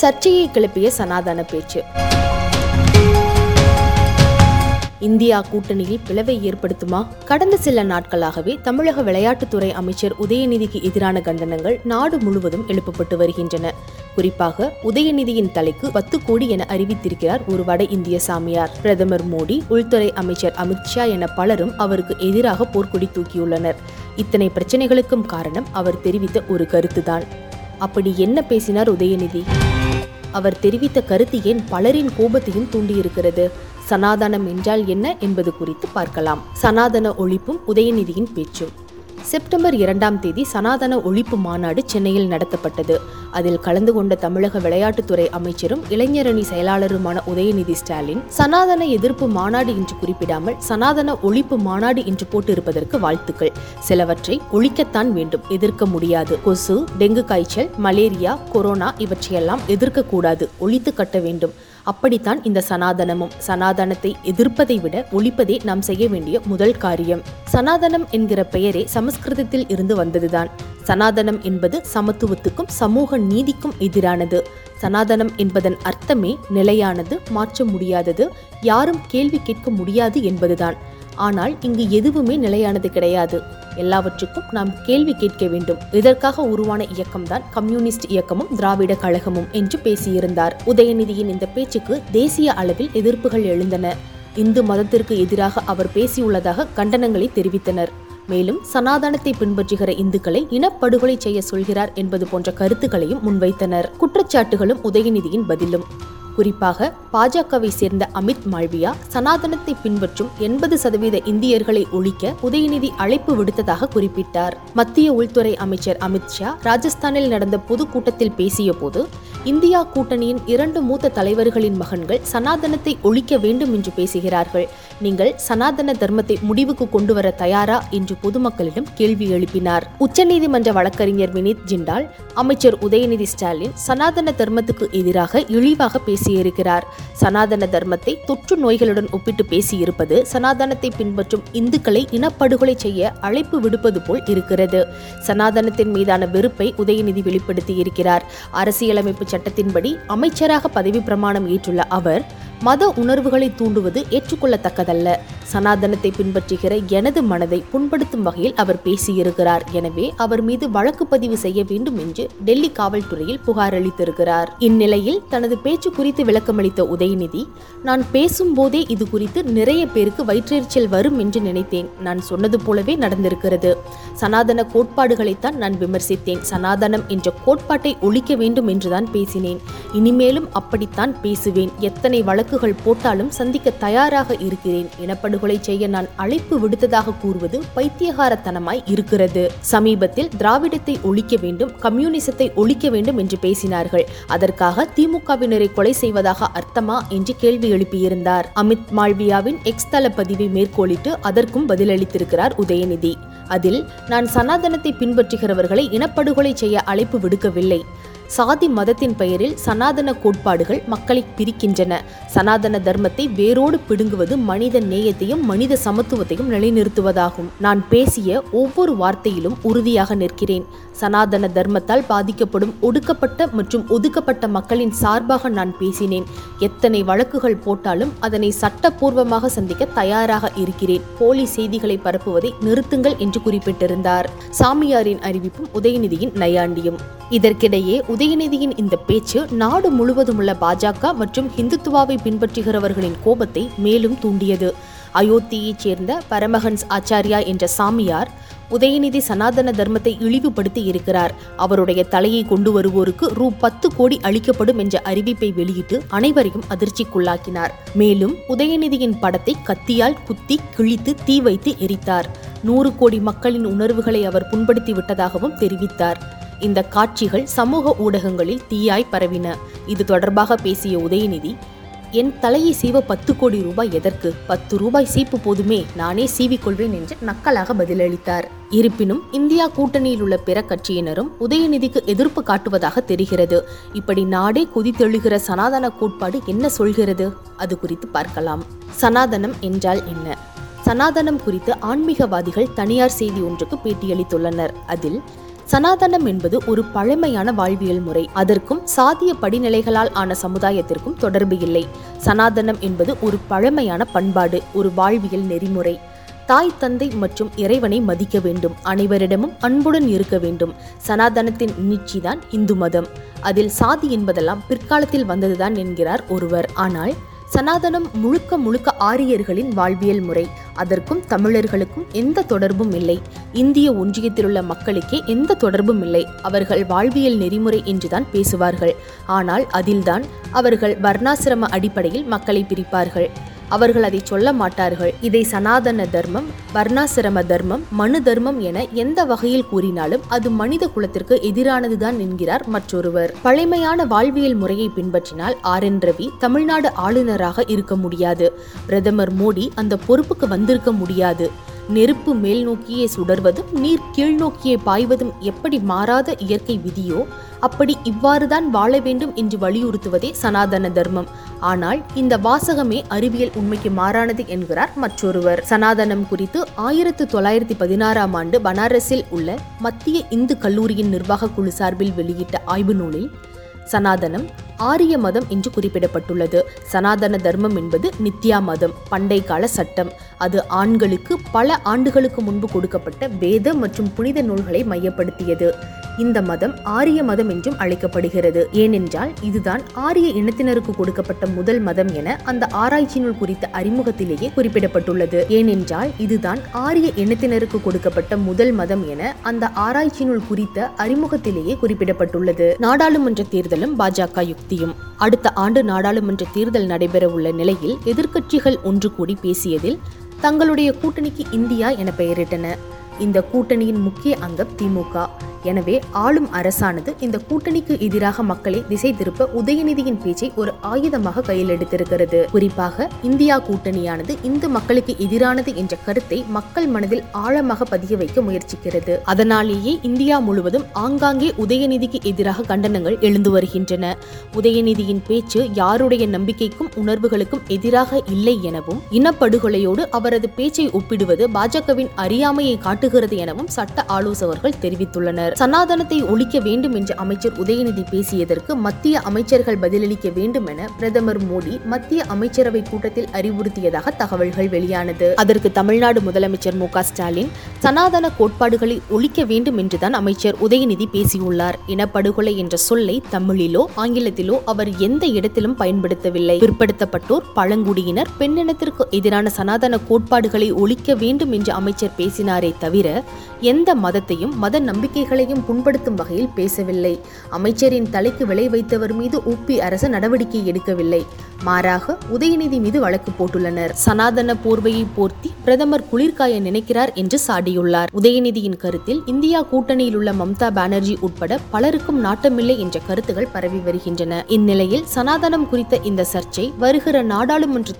சர்ச்சையை கிளப்பிய சனாதன பேச்சு. இந்தியா கூட்டணியில் பிளவை ஏற்படுத்துமா? கடந்த சில நாட்களாகவே தமிழக விளையாட்டுத்துறை அமைச்சர் உதயநிதிக்கு எதிரான கண்டனங்கள் நாடு முழுவதும் எழுப்பப்பட்டு வருகின்றன. குறிப்பாக உதயநிதியின் தலைக்கு பத்து கோடி என அறிவித்திருக்கிறார் ஒரு வட இந்திய சாமியார். பிரதமர் மோடி உள்துறை அமைச்சர் அமித்ஷா என பலரும் அவருக்கு எதிராக போர்க்கொடி தூக்கியுள்ளனர். இத்தனை பிரச்சனைகளுக்கும் காரணம் அவர் தெரிவித்த ஒரு கருத்துதான். அப்படி என்ன பேசினார் உதயநிதி? அவர் தெரிவித்த கருத்து ஏன் பலரின் கோபத்தையும் தூண்டியிருக்கிறது? சனாதனம் என்றால் என்ன என்பது குறித்து பார்க்கலாம். சனாதன ஒழிப்பும் உதயநிதியின் பேச்சும். செப்டம்பர் இரண்டாம் தேதி சனாதன ஒழிப்பு மாநாடு சென்னையில் நடத்தப்பட்டது. அதில் கலந்து கொண்ட தமிழக விளையாட்டுத்துறை அமைச்சரும் இளைஞரணி செயலாளருமான உதயநிதி ஸ்டாலின் சனாதன எதிர்ப்பு மாநாடு என்று குறிப்பிடாமல் சனாதன ஒழிப்பு மாநாடு என்று போட்டிருப்பதற்கு வாழ்த்துக்கள். சிலவற்றை ஒழிக்கத்தான் வேண்டும் எதிர்க்க முடியாது. கொசு டெங்கு காய்ச்சல் மலேரியா கொரோனா இவற்றையெல்லாம் எதிர்க்கக்கூடாது ஒழித்து கட்ட வேண்டும். அப்படித்தான் இந்த சனாதனமும். சனாதனத்தை எதிர்ப்பதை விட ஒழிப்பதே நாம் செய்ய வேண்டிய முதல் காரியம். சனாதனம் என்கிற பெயரே சமஸ்கிருதத்தில் இருந்து வந்ததுதான். சனாதனம் என்பது சமத்துவத்துக்கும் சமூக நீதிக்கும் எதிரானது. சனாதனம் என்பதன் அர்த்தமே நிலையானது மாற்ற முடியாதது யாரும் கேள்வி கேட்க முடியாது என்பதுதான். ஆனால் இங்கு எதுவுமே நிலையானது கிடையாது. எல்லாவற்றுக்கும் நாம் கேள்வி கேட்க வேண்டும். இதற்காக உருவான இயக்கம்தான் கம்யூனிஸ்ட் இயக்கமும் திராவிட கழகமும் என்று பேசியிருந்தார். உதயநிதியின் இந்த பேச்சுக்கு தேசிய அளவில் எதிர்ப்புகள் எழுந்தன. இந்து மதத்திற்கு எதிராக அவர் பேசியுள்ளதாக கண்டனங்களை தெரிவித்தனர். மேலும் சனாதனத்தை பின்பற்றுகிற இந்துக்களை இனப்படுகொலை செய்ய சொல்கிறார் என்பது போன்ற கருத்துக்களையும் முன்வைத்தனர். குற்றச்சாட்டுகளும் உதயநிதியின் பதிலும். குறிப்பாக பாஜகவை சேர்ந்த அமித் மால்வியா சனாதனத்தை பின்பற்றும் எண்பது சதவீத இந்தியர்களை ஒழிக்க உதயநிதி அழைப்பு விடுத்ததாக குறிப்பிட்டார். மத்திய உள்துறை அமைச்சர் அமித்ஷா ராஜஸ்தானில் நடந்த பொதுக்கூட்டத்தில் பேசிய போது இந்தியா கூட்டணியின் இரண்டு மூத்த தலைவர்களின் மகன்கள் சனாதனத்தை ஒழிக்க வேண்டும் என்று பேசுகிறார்கள். நீங்கள் சனாதன தர்மத்தை முடிவுக்கு கொண்டு வர தயாரா? என்று பொதுமக்களிடம் கேள்வி எழுப்பினார். உச்சநீதிமன்ற வழக்கறிஞர் வினீத் ஜிண்டால் அமைச்சர் உதயநிதி ஸ்டாலின் சனாதன தர்மத்துக்கு எதிராக இழிவாக பேசியிருக்கிறார். சனாதன தர்மத்தை தொற்று நோய்களுடன் ஒப்பிட்டு பேசியிருப்பது சனாதனத்தை பின்பற்றும் இந்துக்களை இனப்படுகொலை செய்ய அழைப்பு விடுப்பது போல் இருக்கிறது. சனாதனத்தின் மீதான வெறுப்பை உதயநிதி வெளிப்படுத்தி இருக்கிறார் அரசியலமைப்பு சட்டத்தின்படி அமைச்சராக பதவி பிரமாணம் ஏற்றுள்ள அவர் மத உணர்வுகளை தூண்டுவது ஏற்றுக்கொள்ளத்தக்கதல்ல. சனாதனத்தை பின்பற்றுகிற எனது மனதை புண்படுத்தும் வகையில் அவர் பேசியிருக்கிறார். எனவே அவர் மீது வழக்கு பதிவு செய்ய வேண்டும் என்று டெல்லி காவல்துறையில் புகார் அளித்திருக்கிறார். இந்நிலையில் தனது பேச்சு குறித்து விளக்கமளித்த உதயநிதி நான் பேசும்போதே இது குறித்து நிறைய பேருக்கு வயிற்றெரிச்சல் வரும் என்று நினைத்தேன். நான் சொன்னது போலவே நடந்திருக்கிறது. சனாதன கோட்பாடுகளைத்தான் நான் விமர்சித்தேன். சனாதனம் என்ற கோட்பாட்டை ஒழிக்க வேண்டும் என்றுதான் பேசினேன். இனிமேலும் அப்படித்தான் பேசுவேன். எத்தனை வழக்கு வழக்குகள் போட்டாலும் சந்திக்க தயாராக இருக்கிறேன் இனப்படுகொலை செய்ய நான் அழைப்பு விடுத்ததாக கூறுவது பைத்தியகாரத்தனமாய் இருக்கிறது. சமீபத்தில் திராவிடத்தை ஒழிக்க வேண்டும் கம்யூனிசத்தை ஒழிக்க வேண்டும் என்று பேசினார்கள். அதற்காக திமுகவினரை கொலை செய்வதாக அர்த்தமா என்று கேள்வி எழுப்பியிருந்தார். அமித் மால்வியாவின் எக்ஸ் தள பதிவை மேற்கோளிட்டு அதற்கும் பதிலளித்திருக்கிறார் உதயநிதி. அதில் நான் சனாதனத்தை பின்பற்றுகிறவர்களை இனப்படுகொலை செய்ய அழைப்பு விடுக்கவில்லை. சாதி மதத்தின் பெயரில் சனாதன கோட்பாடுகள் மக்களை பிரிக்கின்றன. சனாதன தர்மத்தை வேரோடு பிடுங்குவது மனித நேயத்தையும் மனித சமத்துவத்தையும் நிலைநிறுத்துவதாகும். நான் பேசிய ஒவ்வொரு வார்த்தையிலும் உறுதியாக நிற்கிறேன். சனாதன தர்மத்தால் பாதிக்கப்படும் ஒடுக்கப்பட்ட மற்றும் ஒதுக்கப்பட்ட மக்களின் சார்பாக நான் பேசினேன். எத்தனை வழக்குகள் போட்டாலும் அதனை சட்டப்பூர்வமாக சந்திக்க தயாராக இருக்கிறேன். போலி செய்திகளை பரப்புவதை நிறுத்துங்கள் என்று குறிப்பிட்டிருந்தார். சாமியாரின் அறிவிப்பும் உதயநிதியின் நையாண்டியும். இதற்கிடையே உதயநிதியின் இந்த பேச்சு நாடு முழுவதும் உள்ள பாஜக மற்றும் ஹிந்துத்துவாவை பின்பற்றுகிறவர்களின் கோபத்தை மேலும் தூண்டியது. அயோத்தியைச் சேர்ந்த பரமஹன்ஸ் ஆச்சாரியா என்ற சாமியார் உதயநிதி சனாதன தர்மத்தை இழிவுபடுத்தி இருக்கிறார். அவருடைய தலையை கொண்டு வருவோருக்கு ரூ. பத்து கோடி அளிக்கப்படும் என்ற அறிவிப்பை வெளியிட்டு அனைவரையும் அதிர்ச்சிக்குள்ளாக்கினார். மேலும் உதயநிதியின் படத்தை கத்தியால் குத்தி கிழித்து தீ வைத்து எரித்தார். நூறு கோடி மக்களின் உணர்வுகளை அவர் புண்படுத்தி விட்டதாகவும் தெரிவித்தார். இந்த காட்சிகள் சமூக ஊடகங்களில் தீயாய் பரவின. இது தொடர்பாக பேசிய உதயநிதி என் தலையை சீவ பத்து கோடி ரூபாய் எதற்கு? பத்து ரூபாய் சீப்பு போதுமே நானே சீவிக்கொள்வேன் என்று நக்கலாக பதிலளித்தார். இருப்பினும் இந்தியா கூட்டணியில் உள்ள பிற கட்சியினரும் உதயநிதிக்கு எதிர்ப்பு காட்டுவதாக தெரிகிறது. இப்படி நாடே குதித்தெழுகிற சனாதன கோட்பாடு என்ன சொல்கிறது? அது குறித்து பார்க்கலாம். சனாதனம் என்றால் என்ன? சனாதனம் குறித்து ஆன்மீகவாதிகள் தனியார் செய்தி ஒன்றுக்கு பேட்டியளித்துள்ளனர். அதில் சனாதனம் என்பது ஒரு பழமையான வாழ்வியல் முறை. அதற்கும் சாதிய படிநிலைகளால் ஆன சமுதாயத்திற்கும் தொடர்பு இல்லை. சனாதனம் என்பது ஒரு பழமையான பண்பாடு ஒரு வாழ்வியல் நெறிமுறை. தாய் தந்தை மற்றும் இறைவனை மதிக்க வேண்டும். அனைவரிடமும் அன்புடன் இருக்க வேண்டும். சனாதனத்தின் நீட்சிதான் இந்து மதம். அதில் சாதி என்பதெல்லாம் பிற்காலத்தில் வந்ததுதான் என்கிறார் ஒருவர். ஆனால் சனாதனம் முழுக்க முழுக்க ஆரியர்களின் வாழ்வியல் முறை. அதற்கும் தமிழர்களுக்கும் எந்த தொடர்பும் இல்லை. இந்திய ஒன்றியத்திலுள்ள மக்களுக்கே எந்த தொடர்பும் இல்லை. அவர்கள் வாழ்வியல் நெறிமுறை என்றுதான் பேசுவார்கள். ஆனால் அதில்தான் அவர்கள் வர்ணாசிரம அடிப்படையில் மக்களை பிரிப்பார்கள். அவர்கள் அதை சொல்ல மாட்டார்கள். இதை சனாதன தர்மம் வர்ணாசிரம தர்மம் மனு தர்மம் என எந்த வகையில் கூறினாலும் அது மனித குலத்திற்கு எதிரானதுதான் என்கிறார் மற்றொருவர். பழமையான வாழ்வியல் முறையை பின்பற்றினால் ஆர். என். ரவி தமிழ்நாடு ஆளுநராக இருக்க முடியாது. பிரதமர் மோடி அந்த பொறுப்புக்கு வந்திருக்க முடியாது. நெருப்பு மேல் நோக்கியே சுடர்வதும் நீர் கீழ் நோக்கியே பாய்வதும் எப்படி மாறாத இயற்கை விதியோ அப்படி இவ்வாறுதான் வாழ வேண்டும் என்று வலியுறுத்துவதே சனாதன தர்மம். ஆனால் இந்த வாசகமே அறிவியல் உண்மைக்கு மாறானது என்கிறார் மற்றொருவர். சனாதனம் குறித்து ஆயிரத்து தொள்ளாயிரத்தி பதினாறாம் ஆண்டு பனாரஸில் உள்ள மத்திய இந்து கல்லூரியின் நிர்வாக குழு சார்பில் வெளியிட்ட ஆய்வு நூலில் சனாதனம் ஆரிய மதம் என்று குறிப்பிடப்பட்டுள்ளது. சனாதன தர்மம் என்பது நித்யா மதம் பண்டை கால சட்டம். அது ஆண்களுக்கு பல ஆண்டுகளுக்கு முன்பு கொடுக்கப்பட்ட வேத மற்றும் புனித நூல்களை மையப்படுத்தியது. இந்த மதம் ஆரிய மதம் என்றும் அழைக்கப்படுகிறது. ஏனென்றால் இதுதான் ஆரிய இனத்தினருக்கு கொடுக்கப்பட்ட முதல் மதம் என அந்த ஆராய்ச்சி நூல் குறித்த அறிமுகத்திலேயே குறிப்பிடப்பட்டுள்ளது. ஏனென்றால் இதுதான் ஆரிய இனத்தினருக்கு கொடுக்கப்பட்ட முதல் மதம் என அந்த ஆராய்ச்சி நூல் குறித்த அறிமுகத்திலேயே குறிப்பிடப்பட்டுள்ளது. நாடாளுமன்ற தேர்தலும் பாஜக யுக்தியும். அடுத்த ஆண்டு நாடாளுமன்ற தேர்தல் நடைபெற உள்ள நிலையில் எதிர்க்கட்சிகள் ஒன்று கூடி பேசியதில் தங்களுடைய கூட்டணிக்கு இந்தியா என பெயரிட்டன. இந்த கூட்டணியின் முக்கிய அங்கம் திமுக எனவே ஆளும் அரசானது இந்த கூட்டணிக்கு எதிராக மக்களை திசை திருப்ப உதயநிதியின் பேச்சை ஒரு ஆயுதமாக கையில் எடுத்திருக்கிறது. குறிப்பாக இந்தியா கூட்டணியானது இந்து மக்களுக்கு எதிரானது என்ற கருத்தை மக்கள் மனதில் ஆழமாக பதிய வைக்க முயற்சிக்கிறது. அதனாலேயே இந்தியா முழுவதும் ஆங்காங்கே உதயநிதிக்கு எதிராக கண்டனங்கள் எழுந்து வருகின்றன. உதயநிதியின் பேச்சு யாருடைய நம்பிக்கைக்கும் உணர்வுகளுக்கும் எதிராக இல்லை எனவும் இனப்படுகொலையோடு அவரது பேச்சை ஒப்பிடுவது பாஜகவின் அறியாமையை காட்டுகிறது எனவும் சட்ட ஆலோசகர்கள் தெரிவித்துள்ளனர். சனாதனத்தை ஒழிக்க வேண்டும் என்று அமைச்சர் உதயநிதி பேசியதற்கு மத்திய அமைச்சர்கள் பதிலளிக்க வேண்டும் என பிரதமர் மோடி மத்திய அமைச்சரவை கூட்டத்தில் அறிவுறுத்தியதாக தகவல்கள் வெளியானது. அதற்கு தமிழ்நாடு முதலமைச்சர் மு ஸ்டாலின் சனாதன கோட்பாடுகளை ஒழிக்க வேண்டும் என்றுதான் அமைச்சர் உதயநிதி பேசியுள்ளார். இனப்படுகொலை என்ற சொல்லை தமிழிலோ ஆங்கிலத்திலோ அவர் எந்த இடத்திலும் பயன்படுத்தவில்லை. பிற்படுத்தப்பட்டோர் பழங்குடியினர் பெண்ணினத்திற்கு எதிரான சனாதன கோட்பாடுகளை ஒழிக்க வேண்டும் என்று அமைச்சர் பேசினாரே தவிர எந்த மதத்தையும் மத நம்பிக்கைகளையும் புண்படுத்தும் வகையில் பேசவில்லை. அமைச்சரின் தலைக்கு விலை வைத்தவர் மீது உப்பி அரசு நடவடிக்கை எடுக்கவில்லை. மாறாக உதயநிதி மீது வழக்கு போட்டுள்ளனர். சனாதன போர்வையை போர்த்தி பிரதமர் குளிர்காய நினைக்கிறார் என்று சாடியுள்ளார். உதயநிதியின் கருத்தில் இந்தியா கூட்டணியில் உள்ள மம்தா பானர்ஜி உட்பட பலருக்கும் நாட்டமில்லை என்ற கருத்துகள் பரவி வருகின்றன. இந்நிலையில் சனாதனம் குறித்த இந்த சர்ச்சை வருகிற நாடாளுமன்ற